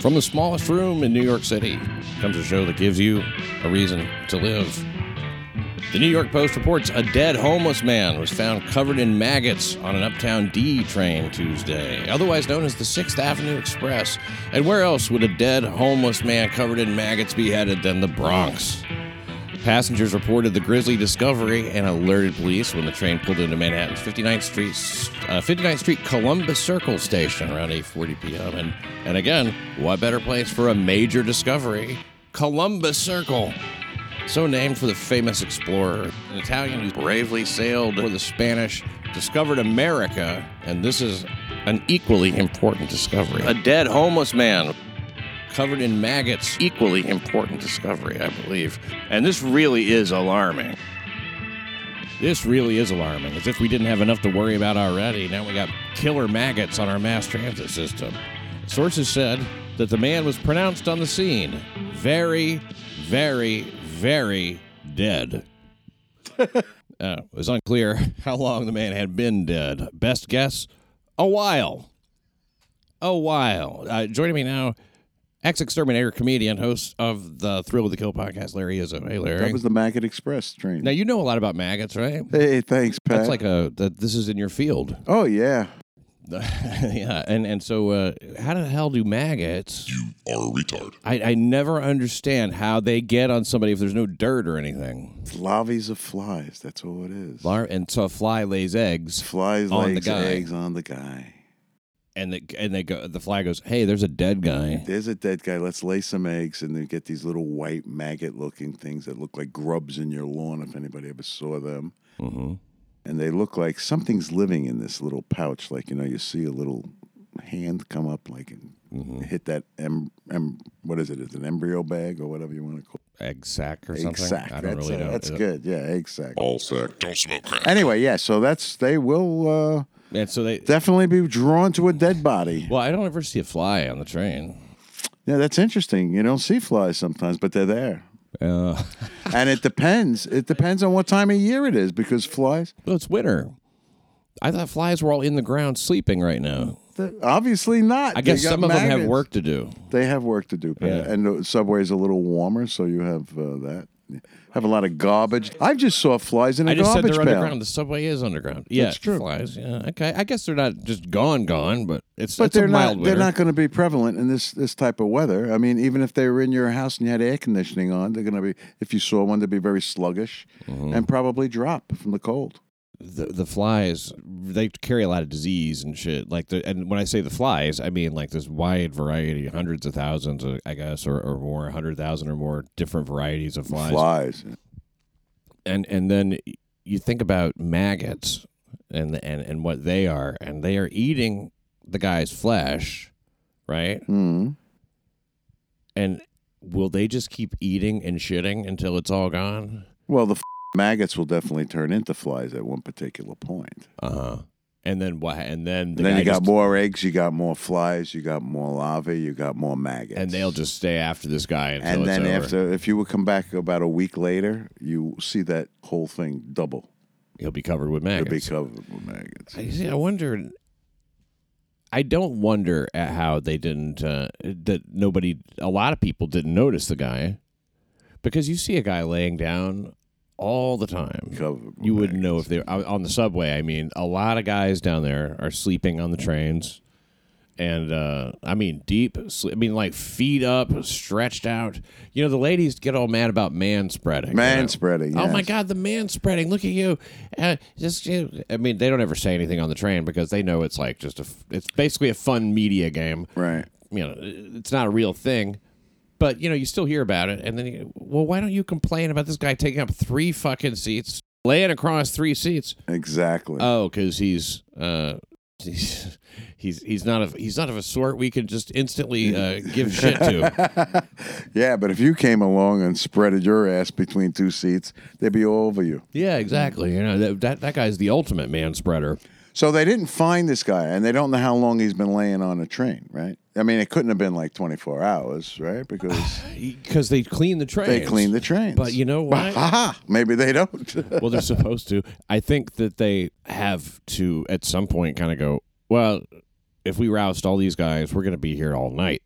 From the smallest room in New York City comes a show that gives you a reason to live. The New York Post reports a dead homeless man was found covered in maggots on an Uptown D train Tuesday, otherwise known as the 6th Avenue Express. And where else would a dead homeless man covered in maggots be headed than the Bronx? Passengers reported the grisly discovery and alerted police when the train pulled into Manhattan's 59th Street, uh, 59th Street Columbus Circle station around 8:40 p.m. And and again, what better place for a major discovery? Columbus Circle. So named for the famous explorer, an Italian who bravely sailed for the Spanish, discovered America, and this is an equally important discovery. A dead homeless man covered in maggots. Equally important discovery, I believe. And this really is alarming. This really is alarming. As if we didn't have enough to worry about already. Now we got killer maggots on our mass transit system. Sources said that the man was pronounced on the scene very, very, very dead. uh, it was unclear how long the man had been dead. Best guess, a while. A while. Uh, joining me now ex exterminator, comedian, host of the Thrill of the Kill podcast, Larry Izzo. Hey, Larry. That was the Maggot Express train. now you know a lot about maggots, right? hey, thanks, Pat. That's like a that. This is in your field. oh yeah, yeah, and and so uh, how the hell do maggots? You are a retard. I, I never understand how they get on somebody if there's no dirt or anything. Larvae of flies. That's all it is. Lar- And so a fly lays eggs, Flies on the legs, guy. eggs on the guy. And the and they go. The fly goes, "Hey, there's a dead guy." There's a dead guy. Let's lay some eggs, and then get these little white maggot-looking things that look like grubs in your lawn. If anybody ever saw them, mm-hmm. and they look like something's living in this little pouch. Like you know, you see a little hand come up, like and Mm-hmm. hit that em, em, what is it? Is it an embryo bag or whatever you want to call it Egg sack or it? something. Egg sac. I don't that's really uh, know. That's good. Yeah, egg sack All sack. Don't smoke crack. Anyway, yeah. So that's they will. uh And so they. definitely be drawn to a dead body. Well, I don't ever see a fly on the train. Yeah, that's interesting. You don't see flies sometimes, but they're there. Uh, And it depends. It depends on what time of year it is because flies, well, it's winter. I thought flies were all in the ground sleeping right now. they're obviously not. I guess some of them have work to do. They have work to do, Yeah. And the subway's a little warmer, so you have uh, that. Have a lot of garbage. I just saw flies in a I just said garbage they're pail. underground. The subway is underground. Yeah, That's true. Flies. Yeah. Okay. I guess they're not just gone, gone, but it's But it's they're mild not. They're winter. not going to be prevalent in this this type of weather. I mean, even if they were in your house and you had air conditioning on, they're going to be. If you saw one, they'd be very sluggish Mm-hmm. and probably drop from the cold. the the flies they carry a lot of disease and shit like the and when i say the flies i mean like this wide variety hundreds of thousands uh, i guess or, or more 100000 or more different varieties of flies Flies. and and then you think about maggots and and and what they are and they are eating the guy's flesh right Hmm. and will they just keep eating and shitting until it's all gone Well, the f- maggots will definitely turn into flies at one particular point. uh-huh and then what and then the And then you got just- more eggs, you got more flies, you got more larvae, you got more maggots. and they'll just stay after this guy until and then after, if you would come back about a week later, you see that whole thing double. he'll be covered with It'll be maggots. covered with maggots. I see. I wonder. I don't wonder at how they didn't. Uh, that nobody, a lot of people didn't notice the guy, because you see a guy laying down all the time. Covered You wouldn't know if they were on the subway. I mean, a lot of guys down there are sleeping on the trains, and uh, I mean deep. I mean, like feet up, stretched out. You know, the ladies get all mad about man spreading. you Man know? spreading. Oh my. God, the man spreading! Look at you. Uh, just, you- I mean, they don't ever say anything on the train because they know it's like just a. It's basically a fun media game. Right. You know, it's not a real thing, but you know, you still hear about it, and then, you, well, why don't you complain about this guy taking up three fucking seats, laying across three seats? Exactly. Oh, because he's. Uh, He's, he's he's not of he's not of a sort we can just instantly uh, give shit to. yeah, but if you came along and spreaded your ass between two seats, they'd be all over you. Yeah, exactly. You know that that, that guy's the ultimate man spreader. So they didn't find this guy, and they don't know how long he's been laying on a train, right? I mean, it couldn't have been like 24 hours, right? Because because they clean the trains. they clean the trains. But you know what? Haha, maybe they don't. well, they're supposed to. I think that they have to at some point kind of go. Well, if we roust all these guys, we're going to be here all night.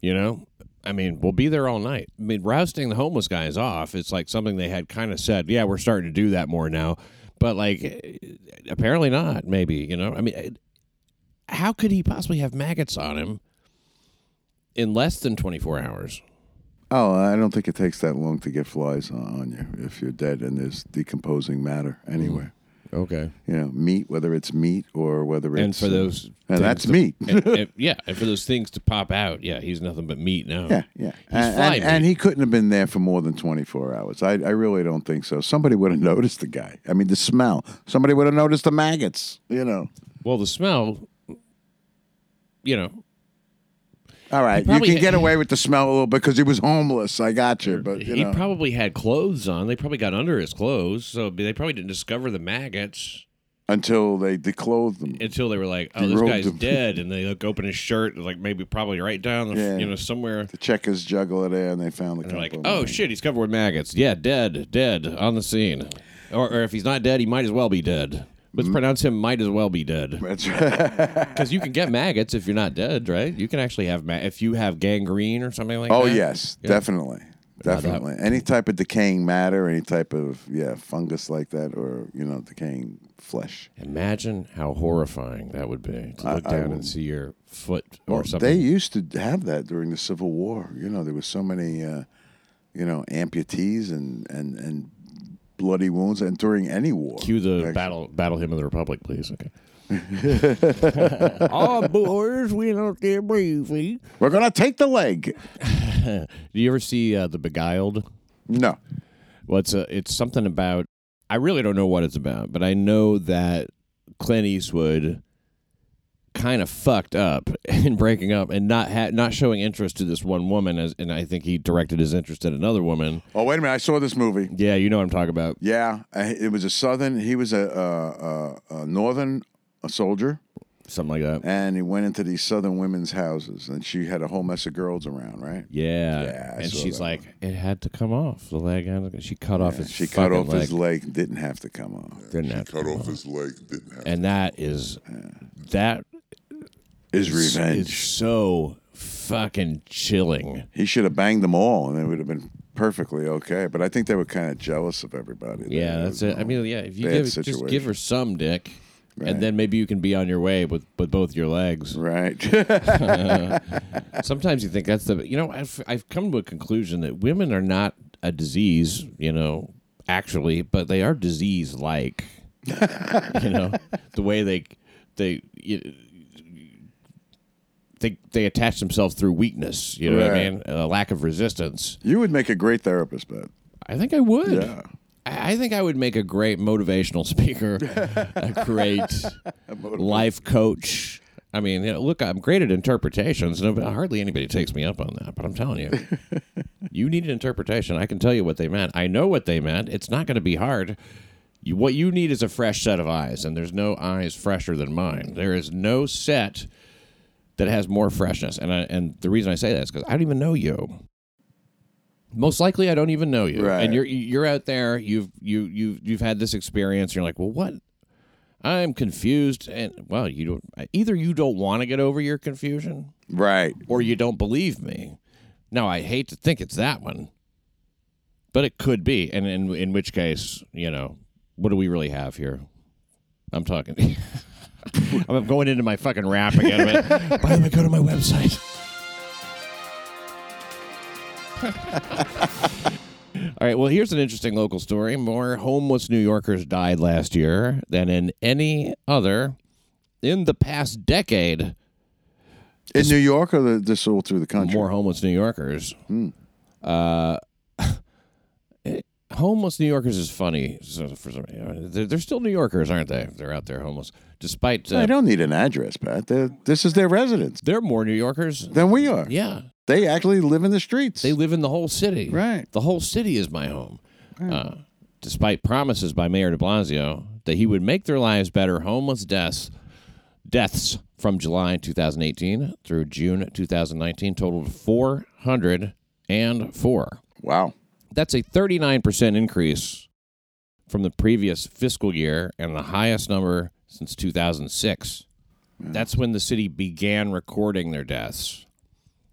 You know, I mean, we'll be there all night. I mean, rousting the homeless guys off, it's like something they had kind of said, yeah, we're starting to do that more now. But like, apparently not, maybe, you know? I mean, how could he possibly have maggots on him in less than 24 hours? Oh, I don't think it takes that long to get flies on, on you if you're dead and there's decomposing matter hmm. anywhere. Okay. You know, meat, whether it's meat or whether it's And for uh, those. and that's to- meat. and- and- yeah. And for those things to pop out, yeah, he's nothing but meat now. Yeah, yeah. And, and, and he couldn't have been there for more than 24 hours. I, I really don't think so. Somebody would have noticed the guy. I mean, the smell. Somebody would have noticed the maggots, you know. Well, the smell, you know, All right, you probably can get away with the smell a little bit because he was homeless. I got you, but you he know, probably had clothes on. They probably got under his clothes, so they probably didn't discover the maggots until they declothed him. until they were like, "Oh, this Derobed guy's him. dead," and they look open his shirt, like maybe probably right down the, Yeah. you know, somewhere. the checkers jugular there, and they found the they're like, couple. "Oh shit, he's covered with maggots. Yeah, dead, dead on the scene." Or, or if he's not dead, he might as well be dead. Let's Mm-hmm. pronounce him might as well be dead. That's right. Because you can get maggots if you're not dead, right? You can actually have ma- if you have gangrene or something like that. oh that. yes, Yeah. definitely, that- definitely. Any type of decaying matter, any type of yeah fungus like that, or you know decaying flesh. Imagine how horrifying that would be to look down and see your foot or something. they used to have that during the Civil War. You know, there was so many, uh, you know, amputees and and and bloody wounds, and during any war. Cue the Actually. battle battle hymn of the Republic, please. Okay. All boys went out there bravely. We're gonna take the leg. Do you ever see uh, the Beguiled? No. Well, it's a, it's something about. I really don't know what it's about, but I know that Clint Eastwood kind of fucked up in breaking up and not ha- not showing interest to this one woman, as and I think he directed his interest at another woman. Oh wait a minute! I saw this movie. Yeah, you know what I'm talking about. Yeah, uh, it was a southern. He was a, a, a, a northern a soldier, Something like that. and he went into these southern women's houses, and she had a whole mess of girls around, right? Yeah, Yeah, I and saw she's that like, it had to come off. The leg, she cut off his. She cut off leg. his leg, didn't have to come off. Didn't She have to cut come off off. his leg, didn't have and that is that His is revenge. so fucking chilling. He should have banged them all, and it would have been perfectly okay. But I think they were kind of jealous of everybody. Yeah, There that's it. I mean, yeah, if you give, just give her some dick, Right. and then maybe you can be on your way with, with both your legs. right. Sometimes you think that's the, you know, I've, I've come to a conclusion that women are not a disease, you know, actually, but they are disease like, you know, the way they, they, you, they, they attach themselves through weakness, you know what I mean? A lack of resistance. you would make a great therapist, but I think I would. Yeah. I think I would make a great motivational speaker, a great life coach. I mean, you know, look, I'm great at interpretations. No, hardly anybody takes me up on that, but I'm telling you, you need an interpretation. I can tell you what they meant. I know what they meant. It's not going to be hard. You, what you need is a fresh set of eyes, and there's no eyes fresher than mine. There is no set that has more freshness. And I, and the reason I say that is because I don't even know you. Most likely, I don't even know you, Right. and you're you're out there. You've you you you've had this experience. You're like, well, what? I'm confused, and well, you don't. Either you don't want to get over your confusion, right. or you don't believe me. Now, I hate to think it's that one, but it could be. And in in which case, you know, what do we really have here? I'm talking. I'm going into my fucking rap again. But, by the way, go to my website. All right. Well, here's an interesting local story. More homeless New Yorkers died last year than in any other in the past decade. In New York or the, this all through the country? More homeless New Yorkers. Uh, homeless New Yorkers is funny. So for some, you know, they're, they're still New Yorkers, aren't they? They're out there homeless, despite uh, I don't need an address, Pat. They're, this is their residence they're more New Yorkers. than we are. Yeah, They actually live in the streets. they live in the whole city. Right. the whole city is my home. Uh, despite promises by Mayor De Blasio that he would make their lives better, homeless deaths deaths from July 2018 through June 2019 totaled 404. wow. That's a 39% increase from the previous fiscal year and the highest number since 2006. That's when the city began recording their deaths.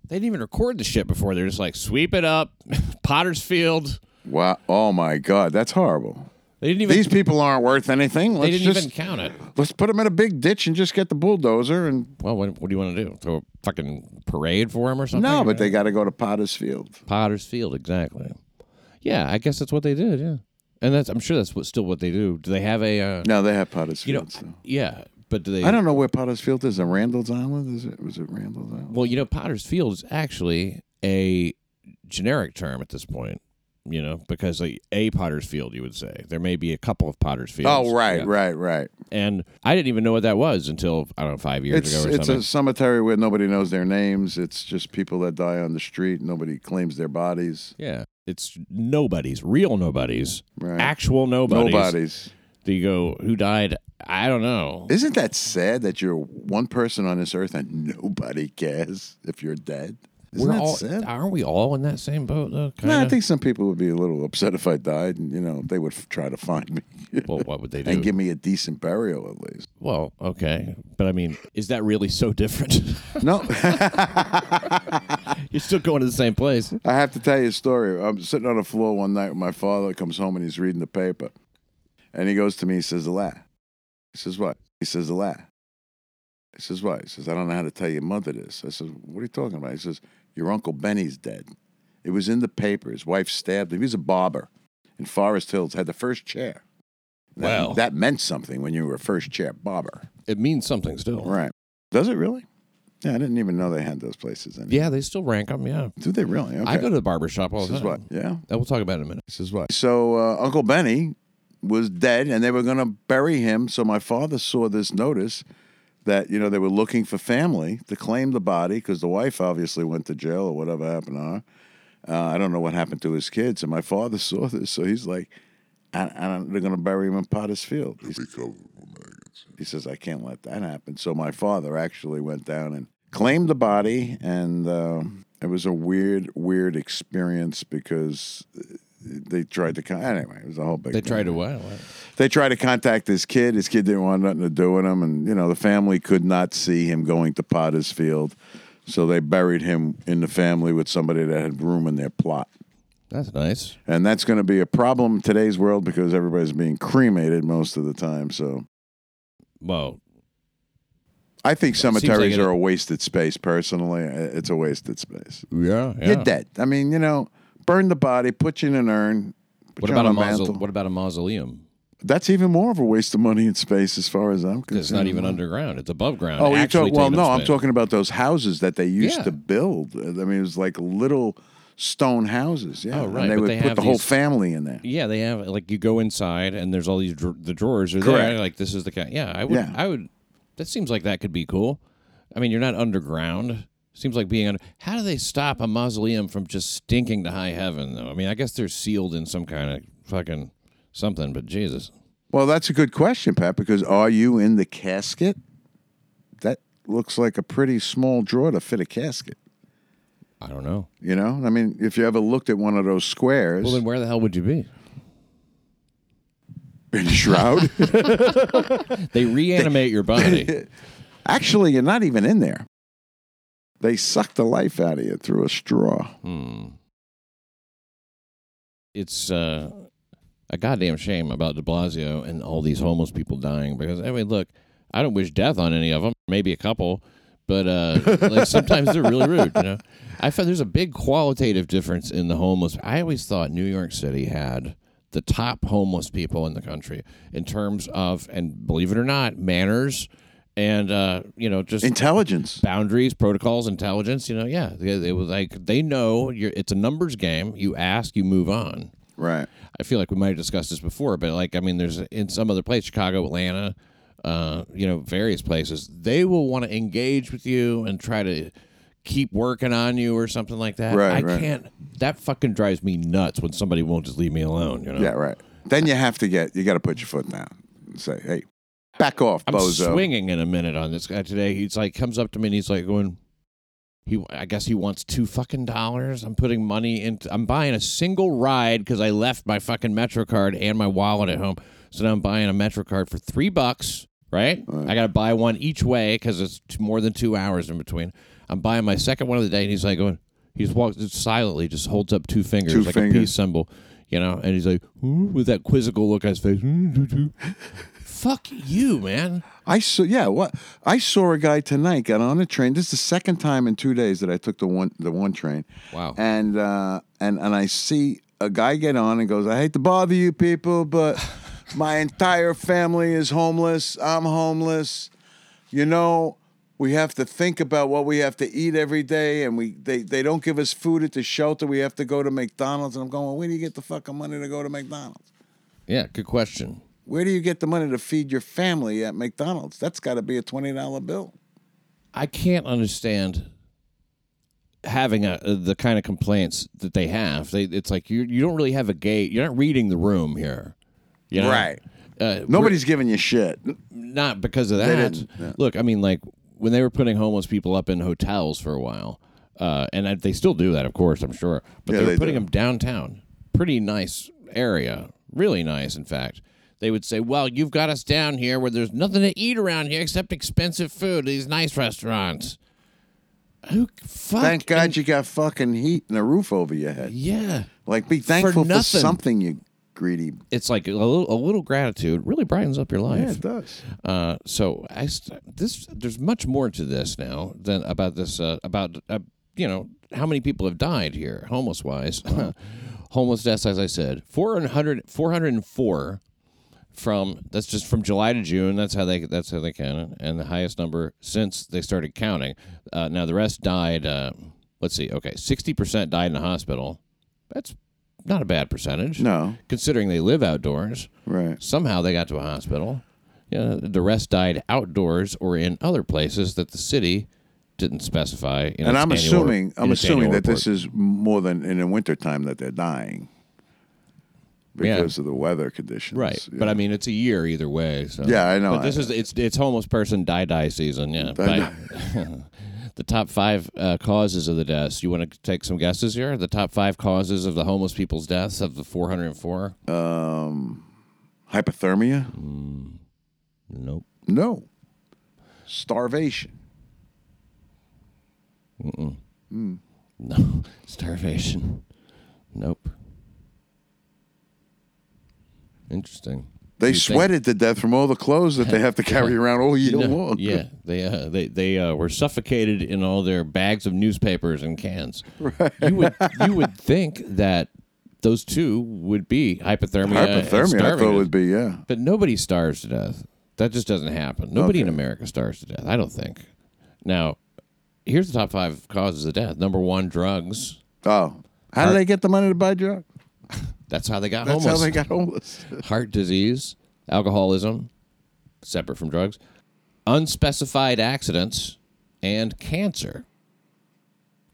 They didn't even record the shit before. They're just like sweep it up, Potter's Field. Wow. Oh my God, that's horrible. They didn't even. These people aren't worth anything. they Let's didn't just even count it. let's put them in a big ditch and just get the bulldozer and. Well, what, what do you want to do? Throw a fucking parade for them or something? No, but they got to go to Potter's Field. Potter's Field, exactly. Yeah, I guess that's what they did. Yeah, and that's I'm sure that's what still what they do. Do they have a? Uh, No, they have Potter's you know, Field. so. yeah, but do they? I don't know where Potter's Field is. On Randall's Island? Is it? Was it Randall's Island? Well, you know, Potter's Field is actually a generic term at this point. You know, because like, a Potter's Field, you would say there may be a couple of Potter's Fields. Oh, right, Yeah. right, right. And I didn't even know what that was until I don't know five years It's ago or it's something. a cemetery where nobody knows their names. It's just people that die on the street. Nobody claims their bodies. yeah, it's nobodies, real nobodies, Right. actual nobodies. Nobody's. Do you go who died? I don't know. Isn't that sad that you're one person on this earth and nobody cares if you're dead? Isn't We're that all sad? aren't we all in that same boat though? No, I Kinda? think some people would be a little upset if I died, and you know they would f- try to find me Well, what would they do? and give me a decent burial at least. well, okay, but I mean, is that really so different? No, You're still going to the same place. I have to tell you a story. I'm sitting on the floor one night with my father. Comes home and he's reading the paper, and he goes to me. He says, "La." He says, "What?" He says, "La." He says, "What?" He says, "I don't know how to tell your mother this." I says, "What are you talking about?" He says, "Your uncle Benny's dead. It was in the paper. His wife stabbed him. He was a barber in Forest Hills. Had the first chair. That- Wow. that meant something when you were a first chair barber, It means something still. right? Does it really? Yeah, I didn't even know they had those places. Anymore. Yeah, they still rank them. Yeah, Do they really? Okay. I go to the barber shop all This the is time. what? Yeah. Uh, We'll talk about it in a minute. This is what. So uh, Uncle Benny was dead, and they were going to bury him. So my father saw this notice that you know they were looking for family to claim the body because the wife obviously went to jail or whatever happened to her. Uh, I don't know what happened to his kids, and my father saw this, so he's like, I, I don't, "They're going to bury him in Potter's Field." He's- Be covered with maggots. He says, I can't let that happen. So my father actually went down and claimed the body, and uh, it was a weird, weird experience because they tried to. Con- anyway, it was a whole big. They thing. tried to what? What? They tried to contact this kid. His kid didn't want nothing to do with him, and you know the family could not see him going to Potter's Field, so they buried him in the family with somebody that had room in their plot. That's nice. And that's going to be a problem in today's world because everybody's being cremated most of the time. So Well, I think like cemeteries it- are a wasted space. Personally, it's a wasted space. yeah. You're dead. I mean, you know, burn the body, put you in an urn. What about a mausoleum? What about a mausoleum? That's even more of a waste of money and space, as far as I'm concerned. It's not even underground. It's above ground. Oh, you talk, well, no, I'm talking about those houses that they used Yeah. to build. I mean, it was like little stone houses. Yeah, Oh, right, And they but would they put the whole these- family in there. Yeah, they have like you go inside and there's all these dra- the drawers are Correct. there. Like this is the kind. Yeah, I would. Yeah. I would. That seems like that could be cool. I mean, you're not underground. Seems like being under. How do they stop a mausoleum from just stinking to high heaven? Though I mean, I guess they're sealed in some kind of fucking something. But Jesus, Well, that's a good question, Pat. Because are you in the casket? That looks like a pretty small drawer to fit a casket. I don't know. You know, I mean, if you ever looked at one of those squares Well, then where the hell would you be? in a shroud, They reanimate your body. actually, you're not even in there. They suck the life out of you through a straw. Hmm. It's uh, a goddamn shame about De Blasio and all these homeless people dying because I mean, look, I don't wish death on any of them. Maybe a couple, but uh, like sometimes they're really rude. You know, I found there's a big qualitative difference in the homeless. I always thought New York City had the top homeless people in the country in terms of, and believe it or not, manners and uh, you know just Intelligence. boundaries, protocols, intelligence. You know, yeah, it, it was like they know you're, it's a numbers game. You ask, you move on. Right. I feel like we might have discussed this before, but like I mean, there's in some other place, Chicago, Atlanta, uh, you know, various places, they will want to engage with you and try to keep working on you or something like that. Right, I right. can't. That fucking drives me nuts when somebody won't just leave me alone. You know. Yeah, right. Then you have to get, you got to put your foot down and say, hey, back off, I'm bozo. swinging in a minute on this guy today. He's like comes up to me and he's like going, he I guess he wants two fucking dollars. I'm putting money into. I'm buying a single ride because I left my fucking Metro card and my wallet at home. So now I'm buying a Metro card for three bucks right? I got to buy one each way because it's more than two hours in between. I'm buying my second one of the day, and he's like going, he's walks silently, just holds up two fingers Two like a peace symbol, you know, and he's like with that quizzical look on his face. Fuck you, man. I saw yeah, what I saw a guy tonight got on a train. This is the second time in two days that I took the one the one train. Wow. And uh and and I see a guy get on and goes, I hate to bother you people, but my entire family is homeless. I'm homeless. You know, we have to think about what we have to eat every day and we they, they don't give us food at the shelter. We have to go to McDonald's and I'm going, well, where do you get the fucking money to go to McDonald's? Yeah, good question. Where do you get the money to feed your family at McDonald's? That's got to be a twenty dollar bill. I can't understand having a, uh, the kind of complaints that they have. They, it's like you you don't really have a gate. You're not reading the room here. You know? Right. Uh, Nobody's giving you shit. not because of They that. didn't, yeah. Look, I mean, like when they were putting homeless people up in hotels for a while, uh, and I, they still do that, of course, I'm sure. But Yeah, they were they putting do. them downtown, pretty nice area, really nice, in fact. They would say, "Well, you've got us down here where there's nothing to eat around here except expensive food. These nice restaurants." Who fuck? Thank God and- you got fucking heat and a roof over your head. Yeah, Like, be thankful for, nothing. something, you greedy. it's like a little, a little gratitude really brightens up your life. Yeah, it does. Uh, so I st- this there's much more to this now than about this uh, about uh, you know how many people have died here homeless wise. homeless deaths, as I said, 400, 404 from that's just from July to June. That's how they that's how they count it, and the highest number since they started counting. Uh, now the rest died. Uh, let's see. Okay, sixty percent died in the hospital. That's not a bad percentage. No. considering they live outdoors. Right. Somehow they got to a hospital. Yeah, the rest died outdoors or in other places that the city didn't specify. In And I'm annual- assuming I'm assuming that this is more than in the wintertime that they're dying Yeah. because of the weather conditions. right. Yeah. But I mean, it's a year either way. So Yeah, I know. But this is it's it's homeless person die die season. Yeah. By- the top five uh, causes of the deaths. You want to take some guesses here? The top five causes of the homeless people's deaths of the 404. um, hypothermia? Nope. No. Starvation. No. Starvation. Nope. Interesting. They You think- sweated to death from all the clothes that they have to carry around all year long. yeah, they uh, they they uh, were suffocated in all their bags of newspapers and cans. You would you would think that those two would be hypothermia. and Hypothermia, I thought would be, yeah. but nobody starves to death. That just doesn't happen. Nobody in America starves to death. I don't think. Now, here's the top five causes of death. Number one, drugs. Oh. How do they get the money to buy drugs? That's how they got That's homeless. how they got homeless. heart disease, alcoholism, separate from drugs, unspecified accidents, and cancer.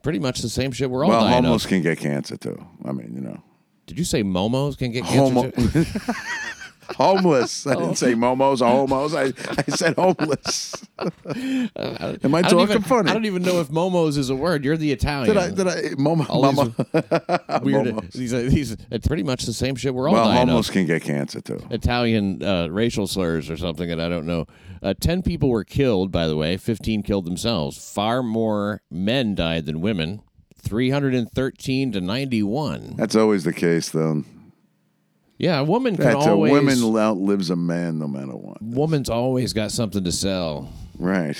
Pretty much the same shit we're all well, dying homeless of. can get cancer too. I mean, you know. Did you say momos can get Homo- cancer? too? homeless. I Oh. didn't say momos or homos. I, I said homeless. Am I I talking even, funny? I don't even know if momos is a word. You're the Italian. did I? Did I? Momo, mama. Weird. These, these, it's pretty much the same shit we're all Well, homeless can get cancer too. Italian uh, racial slurs or something that I don't know. Uh, Ten people were killed, by the way. Fifteen killed themselves. Far more men died than women. Three hundred and thirteen to ninety-one. That's always the case, though. Yeah, a woman can That's a woman outlives a man no matter what. Woman's always got something to sell. Right.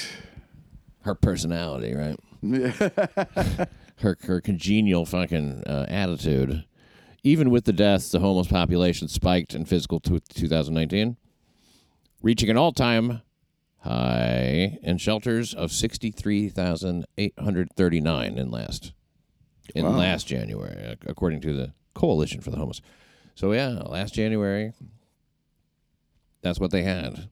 Her personality, right? Her her congenial fucking uh, attitude. Even with the deaths, the homeless population spiked in fiscal t- 2019, reaching an all-time high in shelters of 63,839 in last in Wow. last January, according to the Coalition for the Homeless. So yeah, last January, that's what they had.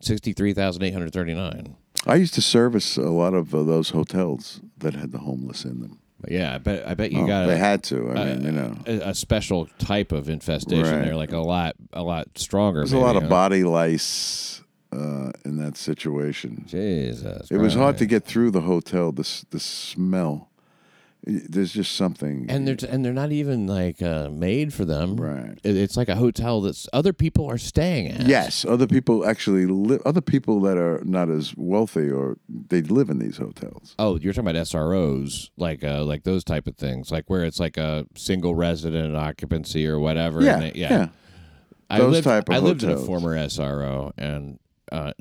63,839. I used to service a lot of uh, those hotels that had the homeless in them. But yeah, I bet I bet you Oh, got they a, had to. I mean, you know, a, a special type of infestation Right. there, like a lot a lot stronger. there's a lot maybe, of body lice uh, in that situation. Jesus. It was hard to get through the hotel. The the smell There's just something. and they're and they're not even like uh, made for them. Right. It's like a hotel that's other people are staying at. Yes, other people actually live. Other people that are not as wealthy or they live in these hotels. Oh, you're talking about SROs, like uh, like those type of things, like where it's like a single resident occupancy or whatever. Yeah, and it- yeah. I Those lived, type of I lived in a former SRO, and uh,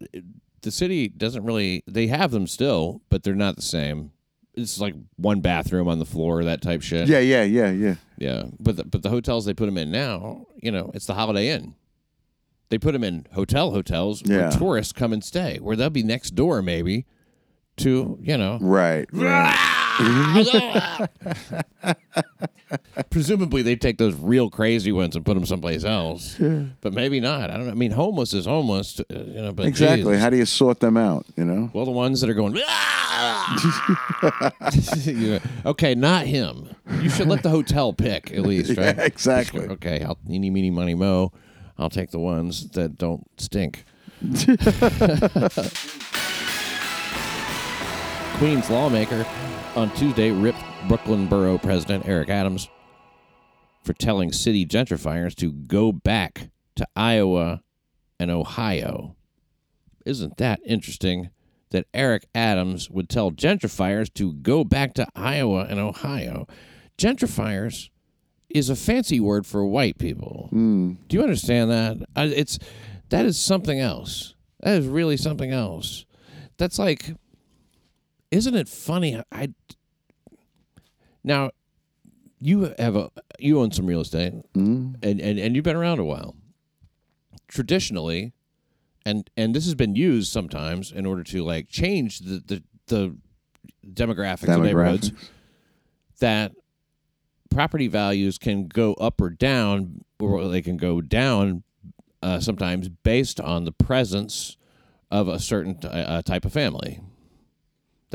the city doesn't really. They have them still, but they're not the same. It's like one bathroom on the floor, that type shit. Yeah, yeah, yeah, yeah. yeah. But the, but the hotels they put them in now, you know, it's the Holiday Inn. They put them in hotel hotels Yeah. where tourists come and stay, where they'll be next door maybe to you know Right. right. Presumably, they take those real crazy ones and put them someplace else, but maybe not. I don't know. I mean, homeless is homeless, uh, you know. But exactly. Jesus. How do you sort them out? You know. well, the ones that are going, You okay, not him. You should let the hotel pick at least, right? Yeah, exactly. Okay, I'll eeny, meeny, money, mo. I'll take the ones that don't stink. Queens lawmaker on Tuesday ripped Brooklyn Borough President Eric Adams for telling city gentrifiers to go back to Iowa and Ohio. Isn't that interesting that Eric Adams would tell gentrifiers to go back to Iowa and Ohio? Gentrifiers is a fancy word for white people. Hmm. Do you understand that? It's that is something else. That is really something else. That's like isn't it funny? I now you have a you own some real estate, and, and and you've been around a while. Traditionally, and and this has been used sometimes in order to like change the the, the demographics, of neighborhoods. That property values can go up or down, or they can go down uh, sometimes based on the presence of a certain t- uh, type of family.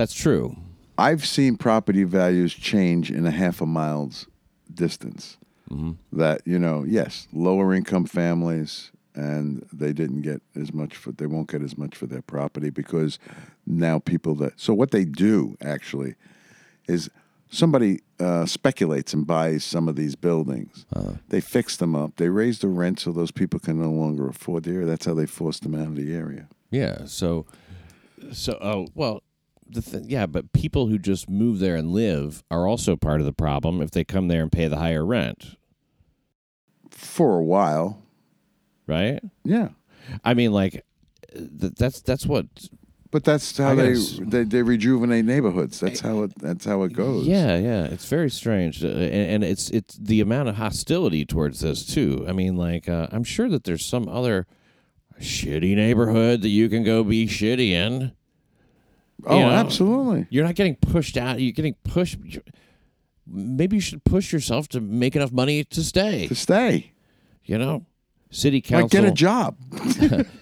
That's true. I've seen property values change in a half a mile's distance. That you know, yes, lower income families, and they didn't get as much for they won't get as much for their property because now people that so what they do actually is somebody uh, speculates and buys some of these buildings. They fix them up. They raise the rent so those people can no longer afford the area. That's how they force them out of the area. Yeah. So, so oh well, the th- yeah, but people who just move there and live are also part of the problem if they come there and pay the higher rent, For a while, right? yeah. I mean, like th- that's that's what. But that's how they, they they rejuvenate neighborhoods. That's how it that's how it goes. Yeah, yeah, it's very strange, uh, and, and it's it's the amount of hostility towards this too. I mean, like uh, I'm sure that there's some other shitty neighborhood that you can go be shitty in. Oh, You know, absolutely. You're not getting pushed out. You're getting pushed. Maybe you should push yourself to make enough money to stay. To stay, You know, city council. like get a job.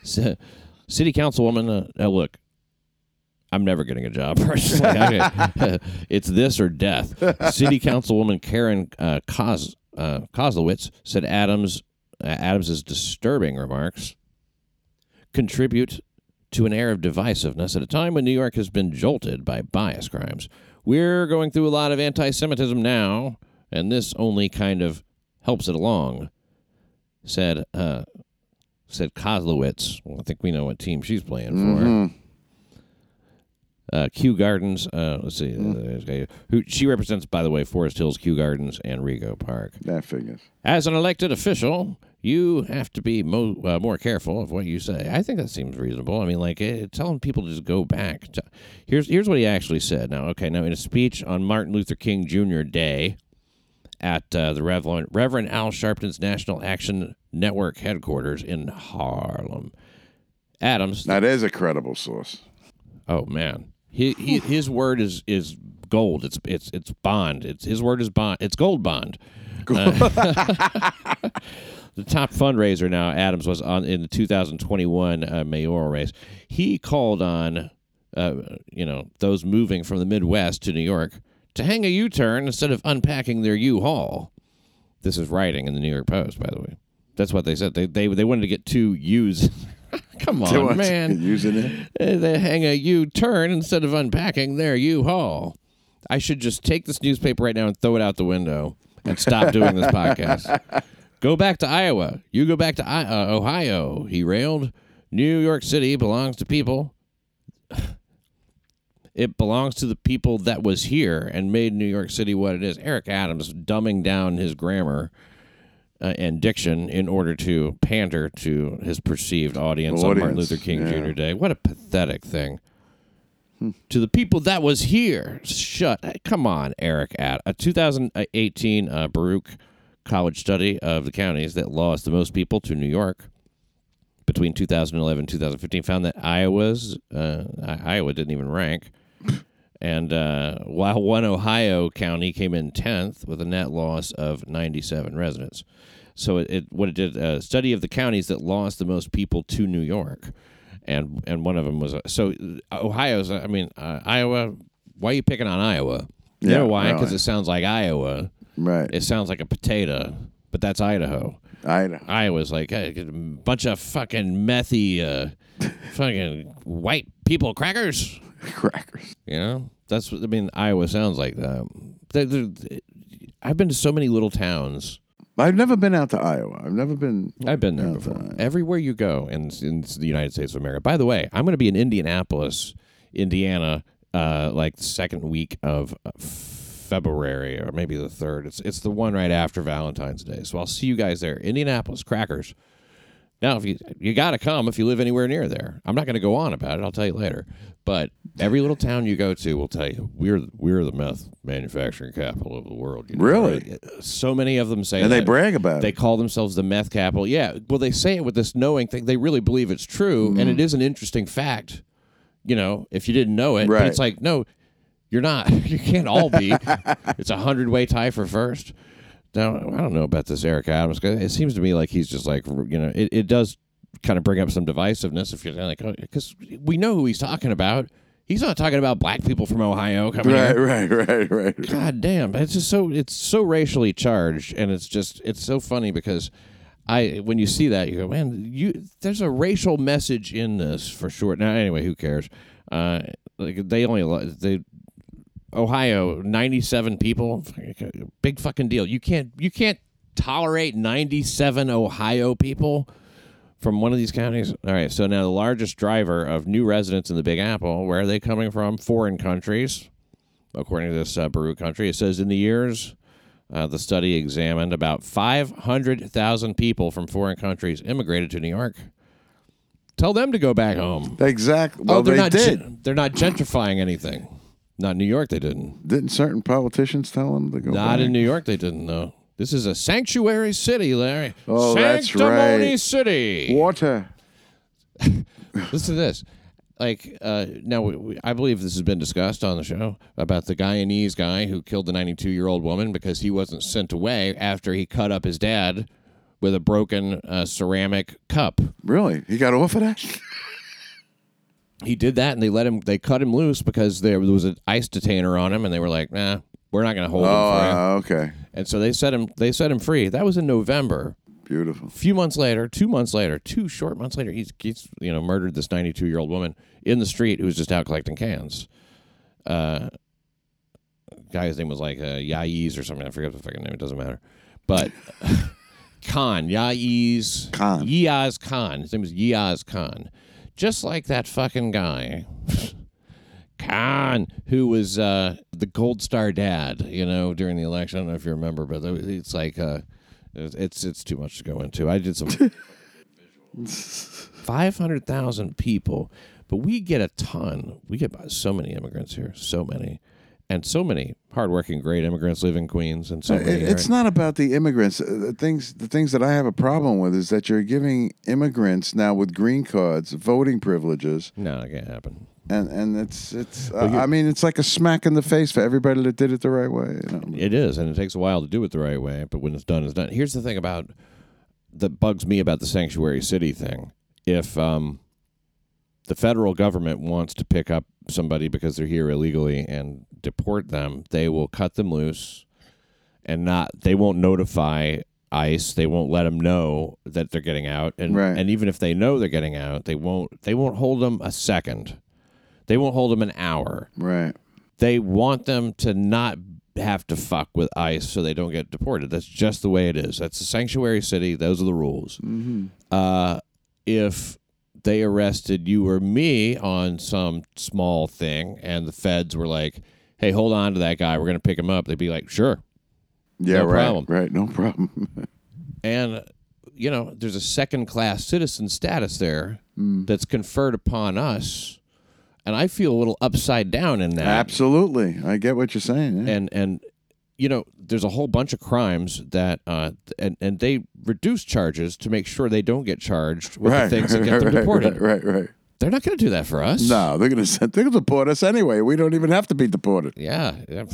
City councilwoman. Uh, uh, look, I'm never getting a job personally. It's this or death. City councilwoman Karen uh, uh, said Adams uh, Adams's disturbing remarks contribute to an air of divisiveness at a time when New York has been jolted by bias crimes. We're going through a lot of anti-Semitism now, and this only kind of helps it along," said uh, said Koslowitz. Well, I think we know what team she's playing for. Mhm. Uh, Kew Gardens. Uh, let's see. uh, who she represents, by the way, Forest Hills, Kew Gardens, and Rego Park. That figures. As an elected official, you have to be mo- uh, more careful of what you say. I think that seems reasonable. I mean, like eh, telling people to just go back. To, here's here's what he actually said. Now, okay, now in a speech on Martin Luther King Jr. Day at uh, the Reverend, Reverend Al Sharpton's National Action Network headquarters in Harlem, Adams. Now there's a credible source. Oh man, he, he, his word is is gold. It's it's it's bond. It's his word is bond. It's gold bond. Uh, the top fundraiser now, Adams was on in the 2021 uh, mayoral race. He called on, uh, you know, those moving from the Midwest to New York to hang a U-turn instead of unpacking their U-Haul. This is writing in the New York Post, by the way. That's what they said. They they they wanted to get two U's. Come on, man. Using it. Uh, they hang a U turn instead of unpacking their U haul. I should just take this newspaper right now and throw it out the window and stop doing this podcast. Go back to Iowa. You go back to I- uh, Ohio. He railed. New York City belongs to people. It belongs to the people that was here and made New York City what it is. Eric Adams dumbing down his grammar uh, and diction in order to pander to his perceived audience, on Martin Luther King yeah. Jr. Day. What a pathetic thing. To the people that was here, shut. Come on, Eric. At A 2018 uh, Baruch College study of the counties that lost the most people to New York between 2011 and 2015 found that Iowa's uh, Iowa didn't even rank. And uh, while one Ohio county came in 10th with a net loss of 97 residents. So it, it what it did a study of the counties that lost the most people to New York. And and one of them was so Ohio's I mean uh, Iowa why are you picking on Iowa? You Yeah, know why? really. Because it sounds like Iowa. Right. It sounds like a potato, but that's Idaho. Idaho. Iowa's like hey, a bunch of fucking methy, uh, fucking white people crackers. Crackers. You know, that's what I mean. Iowa sounds like that. They- they- I've been to so many little towns. I've never been out to Iowa. I've never been. I've been there before. Everywhere you go in, in the United States of America. By the way, I'm going to be in Indianapolis, Indiana, uh, like the second week of uh, February or maybe the third. It's it's the one right after Valentine's Day. So I'll see you guys there. Indianapolis crackers. Now, if you you got to come if you live anywhere near there. I'm not going to go on about it. I'll tell you later. But every little town you go to will tell you we're we're the meth manufacturing capital of the world. you know, Really? So many of them say And they brag about it. They it. call themselves the meth capital. Yeah. Well, they say it with this knowing thing. They really believe it's true, and it mm-hmm. is an interesting fact. You know, if you didn't know it, but it's like no, you're not. You can't all be. it's a hundred way tie for first. Now I don't know about this Eric Adams. It seems to me like he's just like you know. It, it does kind of bring up some divisiveness if you're like because we know who he's talking about. He's not talking about black people from Ohio coming here. Right, right, right, right. God damn, it's just so it's so racially charged, and it's just it's so funny because I when you see that you go, man, you there's a racial message in this for sure. Now anyway, who cares? Uh, like they only they Ohio ninety seven people, big fucking deal. You can't you can't tolerate ninety seven Ohio people from one of these counties. All right, so now the largest driver of new residents in the Big Apple, where are they coming from? Foreign countries according to this uh, Baruch country. It says in the years uh, the study examined about 500,000 people from foreign countries immigrated to New York. Tell them to go back home. Exactly. Well, oh, they're they not did. gen- they're not gentrifying anything. Not in New York, they didn't. Didn't certain politicians tell them to go Not back? in New York, they didn't. No. This is a sanctuary city, Larry. Oh, that's Sanctimony right. City. Water. Listen to this. Like uh, now, we, we, I believe this has been discussed on the show about the Guyanese guy who killed the 92 year old woman because he wasn't sent away after he cut up his dad with a broken uh, ceramic cup. Really? He got off of that? He did that, and they let him. They cut him loose because there was an ice detainer on him, and they were like, "Nah, we're not going to hold him Oh, you." uh, okay. And so they set him. They set him free. That was in November. Beautiful. A few months later, two months later, two short months later, he's, he's you know murdered this 92 year old woman in the street who was just out collecting cans. Uh, guy's name was like uh, Yaiz or something. I forget the fucking name. It doesn't matter. But Khan, Yaiz Khan. Yaz Khan. His name was Yaz Khan. Just like that fucking guy. Khan, who was uh, the Gold Star dad, you know, during the election. I don't know if you remember, but it's like uh, it's it's too much to go into. I did some five hundred thousand people, but we get a ton. We get so many immigrants here, so many, and so many hardworking, great immigrants live in Queens, and so It- many. it's right? not about the immigrants. Uh, The things, the things that I have a problem with is that you're giving immigrants now with green cards voting privileges, no, it can't happen. and and it's it's. Uh, I mean, it's like a smack in the face for everybody that did it the right way. You know? It is, and it takes a while to do it the right way. But when it's done, it's done. Here's the thing about that bugs me about the sanctuary city thing. If um, the federal government wants to pick up somebody because they're here illegally and deport them, they will cut them loose, and not. They won't notify ICE. They won't let them know that they're getting out, and Right. and even if they know they're getting out, they won't. They won't hold them a second. They won't hold them an hour Right. they want them to not have to fuck with ICE so they don't get deported. That's just the way it is. That's a sanctuary city. Those are the rules. Uh, if they arrested you or me on some small thing and the feds were like, hey, hold on to that guy. We're going to pick him up. They'd be like, sure. Yeah, No right. problem. Right, no problem. And, you know, there's a second class citizen status there Mm. that's conferred upon us. And I feel a little upside down in that. Absolutely. I get what you're saying. yeah. and and you know there's a whole bunch of crimes that uh and and they reduce charges to make sure they don't get charged with the things that get them right, deported Right, right, right. they're not going to do that for us No, they're gonna send, they're gonna deport us anyway. We don't even have to be deported. yeah yeah,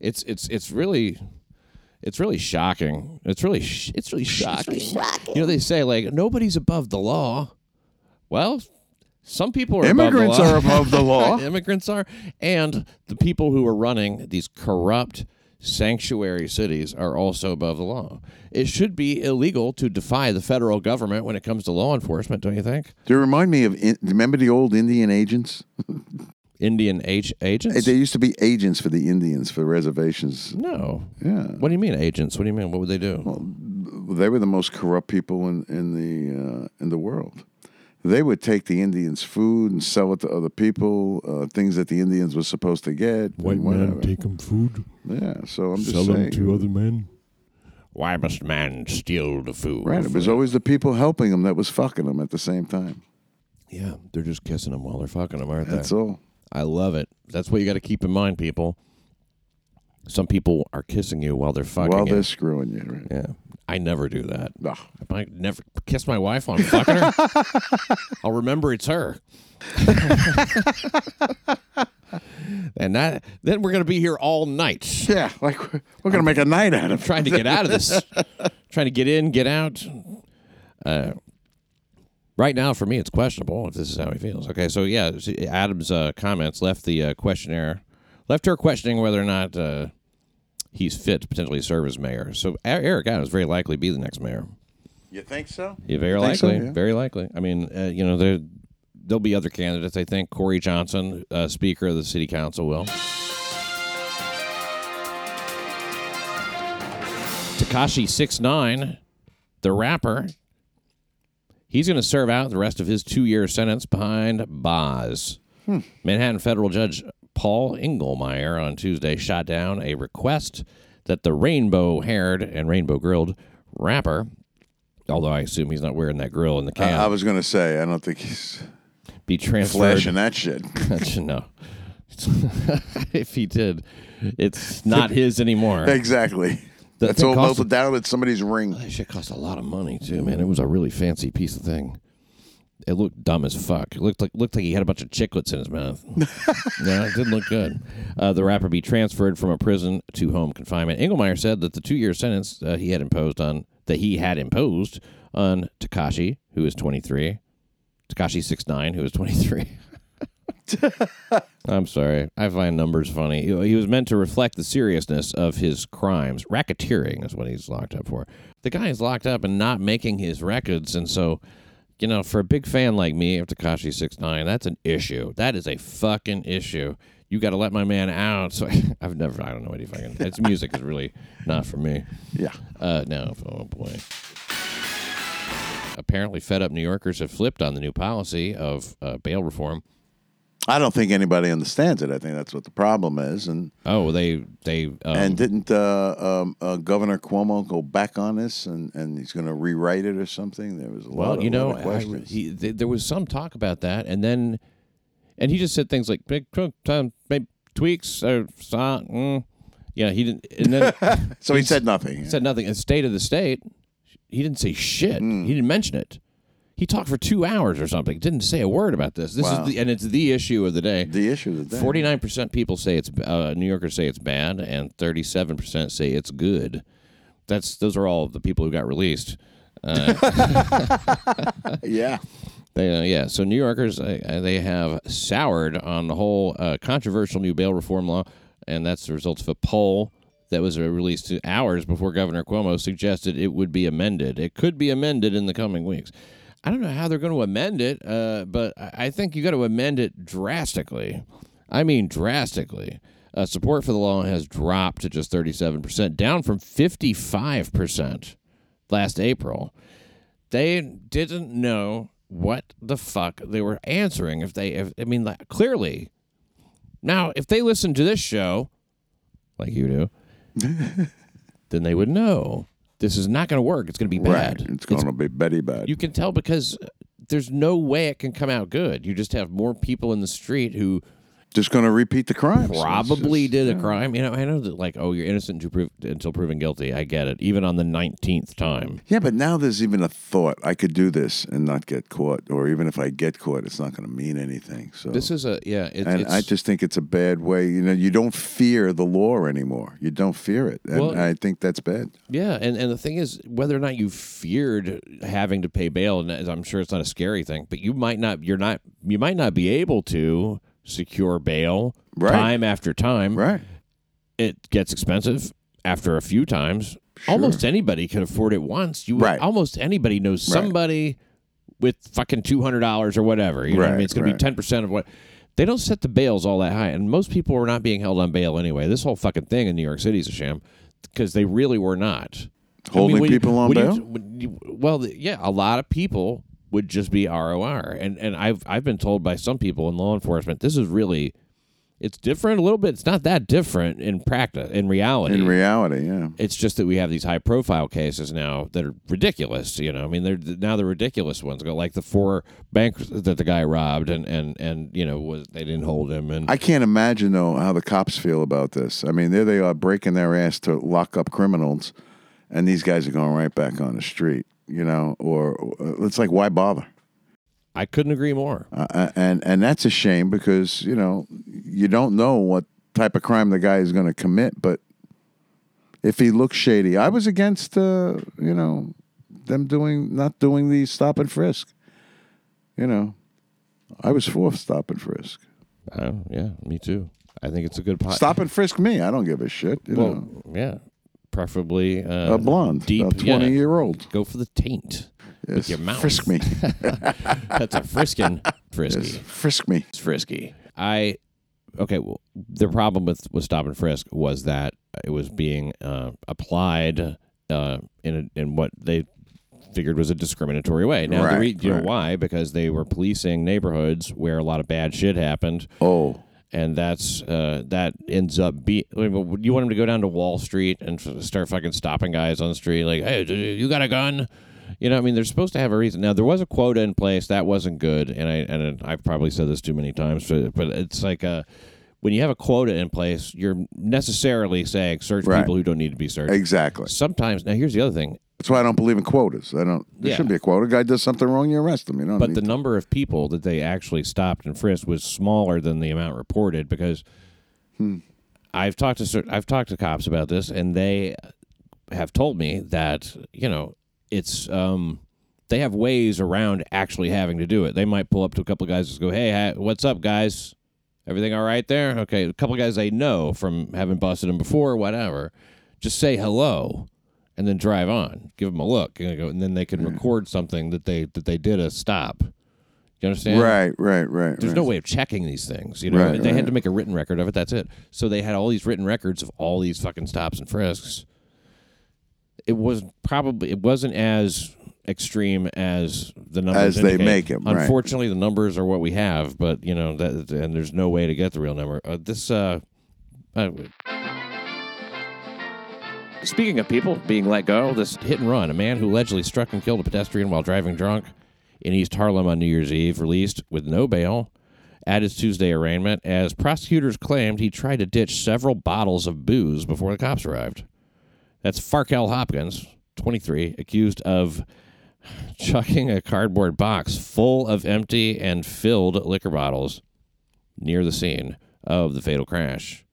it's it's it's really it's really shocking it's really sh- it's really shocking you know they say like nobody's above the law well some people are Immigrants above the law. are above the law. immigrants are and the people who are running these corrupt sanctuary cities are also above the law it should be illegal to defy the federal government when it comes to law enforcement don't you think Do you remind me of? Remember the old Indian agents? indian age agents There used to be agents for the Indians for reservations. no Yeah, what do you mean agents what do you mean what would they do they were the most corrupt people in in the uh, in the world. They would take the Indians' food and sell it to other people, uh, things that the Indians were supposed to get. and take them food, Yeah, so I'm just sell saying. them to other men. why must man steal the food Right, it was always the people helping them that was fucking them at the same time. yeah they're just kissing them while they're fucking them aren't That's they That's all. i love it that's what you got to keep in mind people some people are kissing you while they're fucking While you. they're screwing you, right? yeah i never do that If I never kiss my wife while I'm fucking her, I'll remember it's her. and that then we're gonna be here all night yeah, like we're, we're gonna make a night out of it. trying to get out of this. trying to get in, get out. Uh, right now, for me, it's questionable if this is how he feels. Okay, so yeah, Adams' uh, comments left the uh, questionnaire, left her questioning whether or not uh, he's fit to potentially serve as mayor. So Eric Adams very likely be the next mayor. You think so? Yeah, very Think so, likely. yeah. Very likely. I mean, uh, you know, there there'll be other candidates. I think Corey Johnson, uh, Speaker of the City Council, will. Tekashi six nine, the rapper. He's going to serve out the rest of his two-year sentence behind bars. Hmm. Manhattan federal judge Paul Engelmayer on Tuesday shot down a request that the rainbow-haired and rainbow-grilled rapper although I assume he's not wearing that grill in the I, I was gonna say I don't think he's be transferred. flashing that shit. no. if he did, it's not his anymore. exactly. The That's all melted down with somebody's ring. That shit cost a lot of money too, man. It was a really fancy piece of thing. It looked dumb as fuck. It looked like looked like he had a bunch of chiclets in his mouth. no, it didn't look good. Uh, the rapper be transferred from a prison to home confinement. Engelmayer said that the two-year sentence uh, he had imposed on that he had imposed on Tekashi, who is 23, Tekashi six nine, who is 23. I'm sorry. I find numbers funny. He he was meant to reflect the seriousness of his crimes. Racketeering is what he's locked up for. The guy is locked up and not making his records, and so, you know, for a big fan like me of Tekashi Six Nine, that's an issue. That is a fucking issue. You got to let my man out. So I've never. I don't know what he fucking. It's music is really not for me. Yeah. Uh, no. Oh boy. Apparently, fed up New Yorkers have flipped on the new policy of uh, bail reform. I don't think anybody understands it. I think that's what the problem is. And Oh, they they um, and didn't uh, um, uh, Governor Cuomo go back on this and, and he's going to rewrite it or something? There was a lot well, of, you know, lot I, questions. he, th- there was some talk about that, and then and he just said things like big tweaks or uh, mm. yeah, he didn't, and then so he said nothing. He said nothing. And state of the state, he didn't say shit. Hmm. He didn't mention it. He talked for two hours or something. Didn't say a word about this. This Wow. is the and it's the issue of the day. the issue of the day. Forty nine percent people say it's uh, New Yorkers say it's bad, and thirty seven percent say it's good. That's those are all the people who got released. Yeah. They, uh, yeah, so New Yorkers uh, they have soured on the whole uh, controversial new bail reform law, and that's the result of a poll that was uh, released hours before Governor Cuomo suggested it would be amended. It could be amended in the coming weeks. I don't know how they're going to amend it, uh, but I think you got to amend it drastically. I mean, drastically. Uh, support for the law has dropped to just 37%, down from 55% last April. They didn't know what the fuck they were answering. If they, if, I mean, like, clearly. Now, if they listen to this show, like you do, then they would know this is not going to work. It's going to be bad. Right. It's going to be Betty bad. You can tell because there's no way it can come out good. You just have more people in the street who Just going to repeat the crime. Probably just- did a yeah. crime. You know, I know that like, oh, you're innocent until, prov- until proven guilty. I get it. Even on the nineteenth time, Yeah, but now there's even a thought I could do this and not get caught, or even if I get caught, it's not going to mean anything. So this is a yeah. It, and I just think it's a bad way. You know, you don't fear the law anymore. You don't fear it, and Well- I think that's bad. yeah, and and the thing is, whether or not you feared having to pay bail, and I'm sure it's not a scary thing, but you might not. You're not. You might not be able to secure bail Right. time after time. Right? It gets expensive after a few times. Sure. Almost anybody can afford it once. You Right. almost anybody knows Right. somebody with fucking two hundred dollars or whatever. You know what I mean? It's going to right. be ten percent of what. They don't set the bails all that high, and most people were not being held on bail anyway. This whole fucking thing in New York City is a sham because they really were not Holding when you- people on when you- bail? you- well, yeah, a lot of people would just be ROR, and and I've I've been told by some people in law enforcement this is really. It's different a little bit. It's not that different in practice, in reality. In reality, yeah. It's just that we have these high profile cases now that are ridiculous. You know, I mean, they're now the ridiculous ones go like the four banks that the guy robbed, and and and you know was they didn't hold him, and I can't imagine though how the cops feel about this. I mean, there they are breaking their ass to lock up criminals, and these guys are going right back on the street. You know, or uh, it's like why bother? I couldn't agree more. Uh, and and that's a shame because you know you don't know what type of crime the guy is going to commit, but if he looks shady, I was against uh, you know them doing not doing the stop and frisk. You know, I was for stop and frisk. Uh, yeah, me too. I think it's a good pot. Stop and frisk me. I don't give a shit. You Well, know, yeah, preferably uh, a blonde, deep, a twenty yeah. year old. Go for the taint with your mouth. frisk me. That's a friskin' frisky. Yes, frisk me. It's frisky. I okay. Well, the problem with with stop and frisk was that it was being uh, applied uh, in a, in what they figured was a discriminatory way. Now, the Right, re- you know why? Because they were policing neighborhoods where a lot of bad shit happened. Oh, and that's uh, that ends up be. I mean, You want him to go down to Wall Street and f- start fucking stopping guys on the street, like, "Hey, you got a gun?" You know, I mean, they're supposed to have a reason. Now, there was a quota in place that wasn't good, and I and I've probably said this too many times, but, but it's like uh when you have a quota in place, you're necessarily saying search Right. people who don't need to be searched. exactly. Sometimes, now here's the other thing: That's why I don't believe in quotas. I don't. There Yeah. shouldn't be a quota. guy does something wrong, you arrest him. You know. but the number of people that they actually stopped and frisked was smaller than the amount reported because I've talked to cer- I've talked to cops about this and they have told me that you know it's um they have ways around actually having to do it. They might pull up to a couple of guys and go, "Hey, ha- what's up, guys? Everything all right there?" Okay, a couple of guys they know from having busted them before, or whatever. Just say hello and then drive on. Give them a look, and, go, and then they can record something that they that they did a stop. You understand? right, right, right. There's right. no way of checking these things. You know, Right, they right. had to make a written record of it. That's it. So they had all these written records of all these fucking stops and frisks. It was probably it wasn't as extreme as the numbers As they indicate. make 'em, right. Unfortunately, the numbers are what we have, but you know that, and there's no way to get the real number. Uh, this. Uh, uh, Speaking of people being let go, this hit and run, a man who allegedly struck and killed a pedestrian while driving drunk in East Harlem on New Year's Eve, released with no bail at his Tuesday arraignment, as prosecutors claimed he tried to ditch several bottles of booze before the cops arrived. That's Farkell Hopkins, 23, accused of chucking a cardboard box full of empty and filled liquor bottles near the scene of the fatal crash.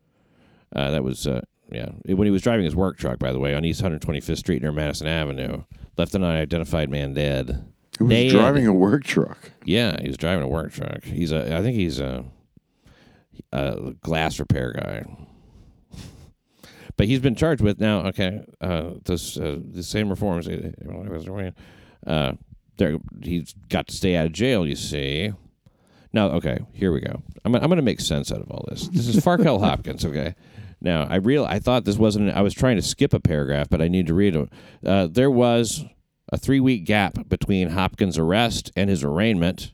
Uh, that was, uh, yeah, when he was driving his work truck, by the way, on East 125th Street near Madison Avenue. Left an unidentified man dead. He was Dead. driving a work truck. Yeah, he was driving a work truck. He's a, I think he's a, a glass repair guy. But he's been charged with now. Okay, uh, this uh, the same reforms. Uh, there, he's got to stay out of jail. You see, Now, okay, here we go. I'm, I'm going to make sense out of all this. This is Farkell Hopkins, okay? Now, I real I thought this wasn't. I was trying to skip a paragraph, but I need to read it. Uh, there was a three week gap between Hopkins' arrest and his arraignment,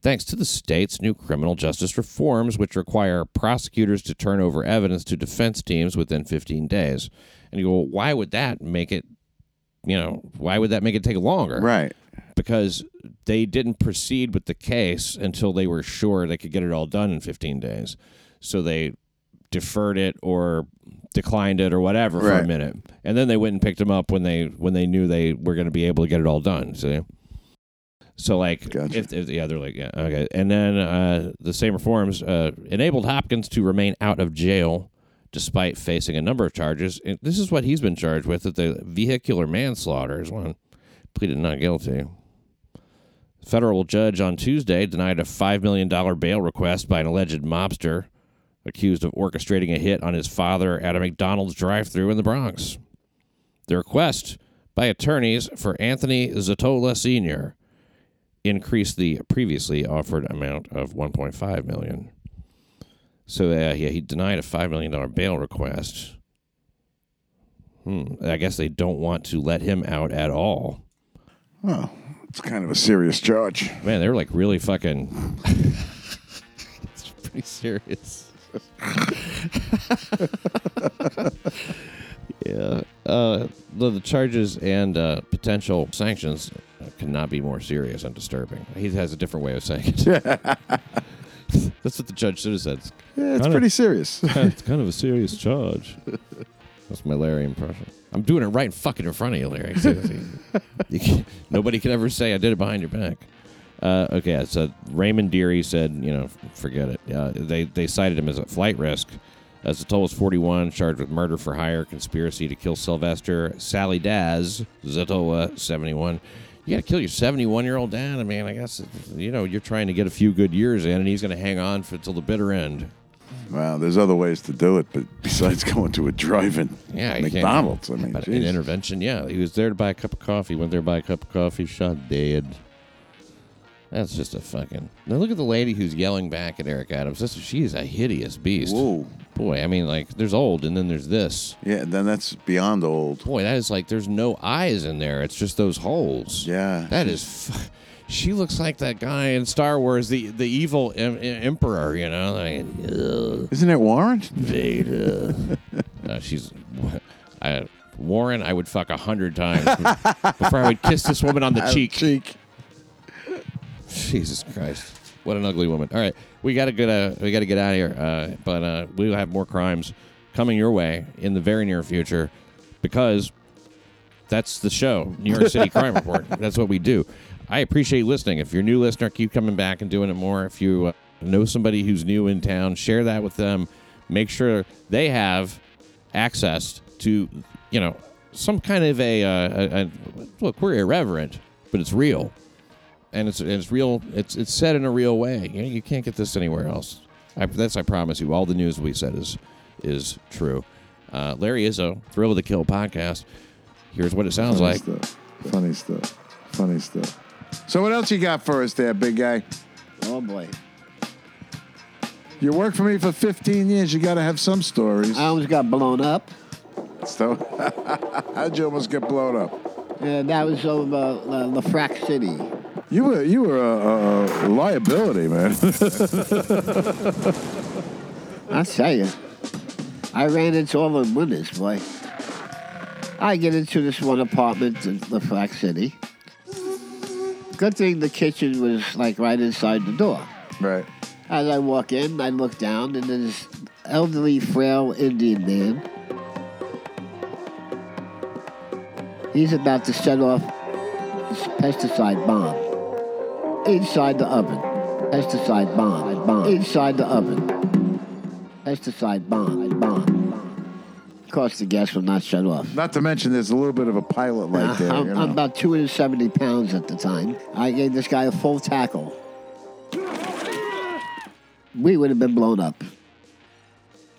thanks to the state's new criminal justice reforms, which require prosecutors to turn over evidence to defense teams within 15 days. And you go, well, why would that make it? You know, why would that make it take longer? Right. because they didn't proceed with the case until they were sure they could get it all done in 15 days. So they deferred it or declined it or whatever for a minute, and then they went and picked them up when they when they knew they were going to be able to get it all done. See. So like, Gotcha. if, if yeah, they're like yeah, okay, and then uh, the same reforms uh, enabled Hopkins to remain out of jail despite facing a number of charges. And this is what he's been charged with: that the vehicular manslaughter is one pleaded not guilty. Federal judge on Tuesday denied a $5 million bail request by an alleged mobster accused of orchestrating a hit on his father at a McDonald's drive thru in the Bronx. The request by attorneys for Anthony Zottola Sr. increased the previously offered amount of 1.5 million. So uh, yeah, he denied a $5 million bail request. Hmm. I guess they don't want to let him out at all. Oh, it's kind of a serious charge. Man, they're like really fucking. it's pretty serious. Yeah. Uh, the, the charges and uh, potential sanctions cannot be more serious and disturbing. He has a different way of saying it. That's what the judge should have said. It's Yeah, it's pretty serious. it's kind of a serious charge. That's my Larry impression. I'm doing it right fucking in front of you, Larry. You can't- nobody can ever say I did it behind your back. Uh, okay, so Raymond Dearie said, you know, forget it. Uh, they they cited him as a flight risk. As Zottola was 41, charged with murder for hire, conspiracy to kill Sylvester. Sally Dogs, Zottola, 71. You got to kill your 71 year old dad. I mean, I guess, you know, you're trying to get a few good years in, and he's going to hang on for till the bitter end. Well, there's other ways to do it, but besides going to a drive-in Yeah, McDonald's, I mean, But an intervention, yeah. He was there to buy a cup of coffee, went there to buy a cup of coffee, shot dead. That's just a fucking. Now look at the lady who's yelling back at Eric Adams. This, she's a hideous beast. Whoa. Boy, I mean, like, there's old and then there's this. Yeah, then that's beyond old. Boy, that is like, there's no eyes in there. It's just those holes. Yeah. That is. F- she looks like that guy in Star Wars, the the evil em- em- emperor, you know? Like. Isn't it Warren? Vader. uh, she's I, Warren. I would fuck a hundred times before I would kiss this woman on the cheek. Cheek. Jesus Christ, what an ugly woman! All right, we got to get uh, we got to get out of here. Uh, but uh, we'll have more crimes coming your way in the very near future because that's the show, New York City Crime Report. That's what we do. I appreciate listening. If you're a new listener, keep coming back and doing it more. If you uh, know somebody who's new in town, share that with them. Make sure they have access to, you know, some kind of a, uh, a, a look. We're irreverent, but it's real, and it's it's real. It's it's said in a real way. You know, you can't get this anywhere else. I, that's I promise you. All the news we said is is true. Uh, Larry Izzo, Thrill of the Kill podcast. Here's what it sounds Funny like. stuff. Funny stuff. Funny stuff. So what else you got for us there, big guy? Oh boy. You worked for me for 15 years. You got to have some stories. I almost got blown up. So, how'd you almost get blown up? Yeah, that was over uh, LeFrak City. You were you were a, a, liability, man. I tell you, I ran into all the winners, boy. I get into this one apartment in LeFrak City. Good thing the kitchen was like right inside the door. right. As I walk in, I look down, and there's this elderly, frail Indian man. He's about to set off this pesticide bomb inside the oven. Pesticide bomb, bomb inside the oven. Pesticide bomb, bomb. Of course, the gas will not shut off. Not to mention, there's a little bit of a pilot light uh, there. I'm, you know. I'm about 270 pounds at the time. I gave this guy a full tackle. We would have been blown up.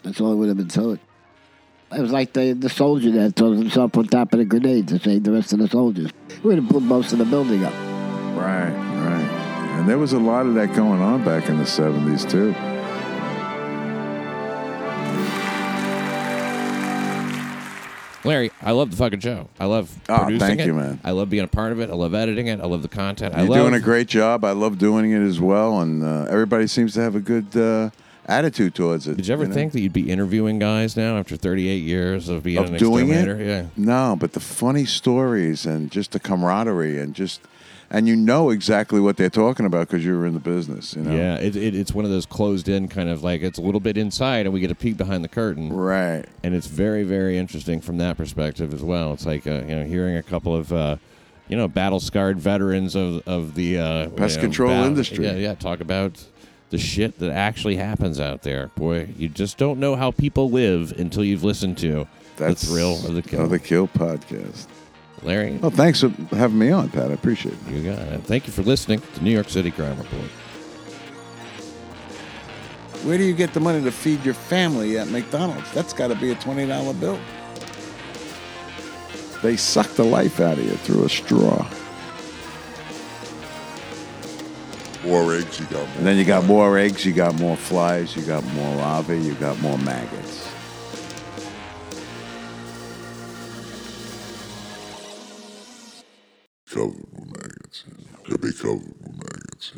That's all it would have been told. it. It was like the, the soldier that throws himself on top of the grenade to save the rest of the soldiers. We would have blew most of the building up. And there was a lot of that going on back in the 70s, too. Larry, I love the fucking show. I love producing thank it. you, man. I love being a part of it. I love editing it. I love the content. I You're love doing a great job. I love doing it as well. And uh, everybody seems to have a good uh, attitude towards it. Did you ever know? think that you'd be interviewing guys now after 38 years of being of an doing it? Yeah. No, but the funny stories and just the camaraderie and just and you know exactly what they're talking about because you were in the business. You know. Yeah, it, it, it's one of those closed in kind of like it's a little bit inside and we get a peek behind the curtain. Right. And it's very, very interesting from that perspective as well. It's like, uh, you know, hearing a couple of, uh, you know, battle scarred veterans of, of the uh, Pest you know, control battle- industry. Yeah, yeah. Talk about the shit that actually happens out there. Boy, you just don't know how people live until you've listened to That's the thrill of the kill. Of the Kill podcast. Larry, Well, thanks for having me on, Pat. I appreciate it. you got it. Thank you for listening to New York City Crime Report. Where do you get the money to feed your family at McDonald's? That's got to be a twenty dollar bill. They suck the life out of you through a straw. More eggs, you got more. And then you got more eggs, you got more flies, you got more larvae, you got more maggots. Covered with maggots. Could be covered with maggots.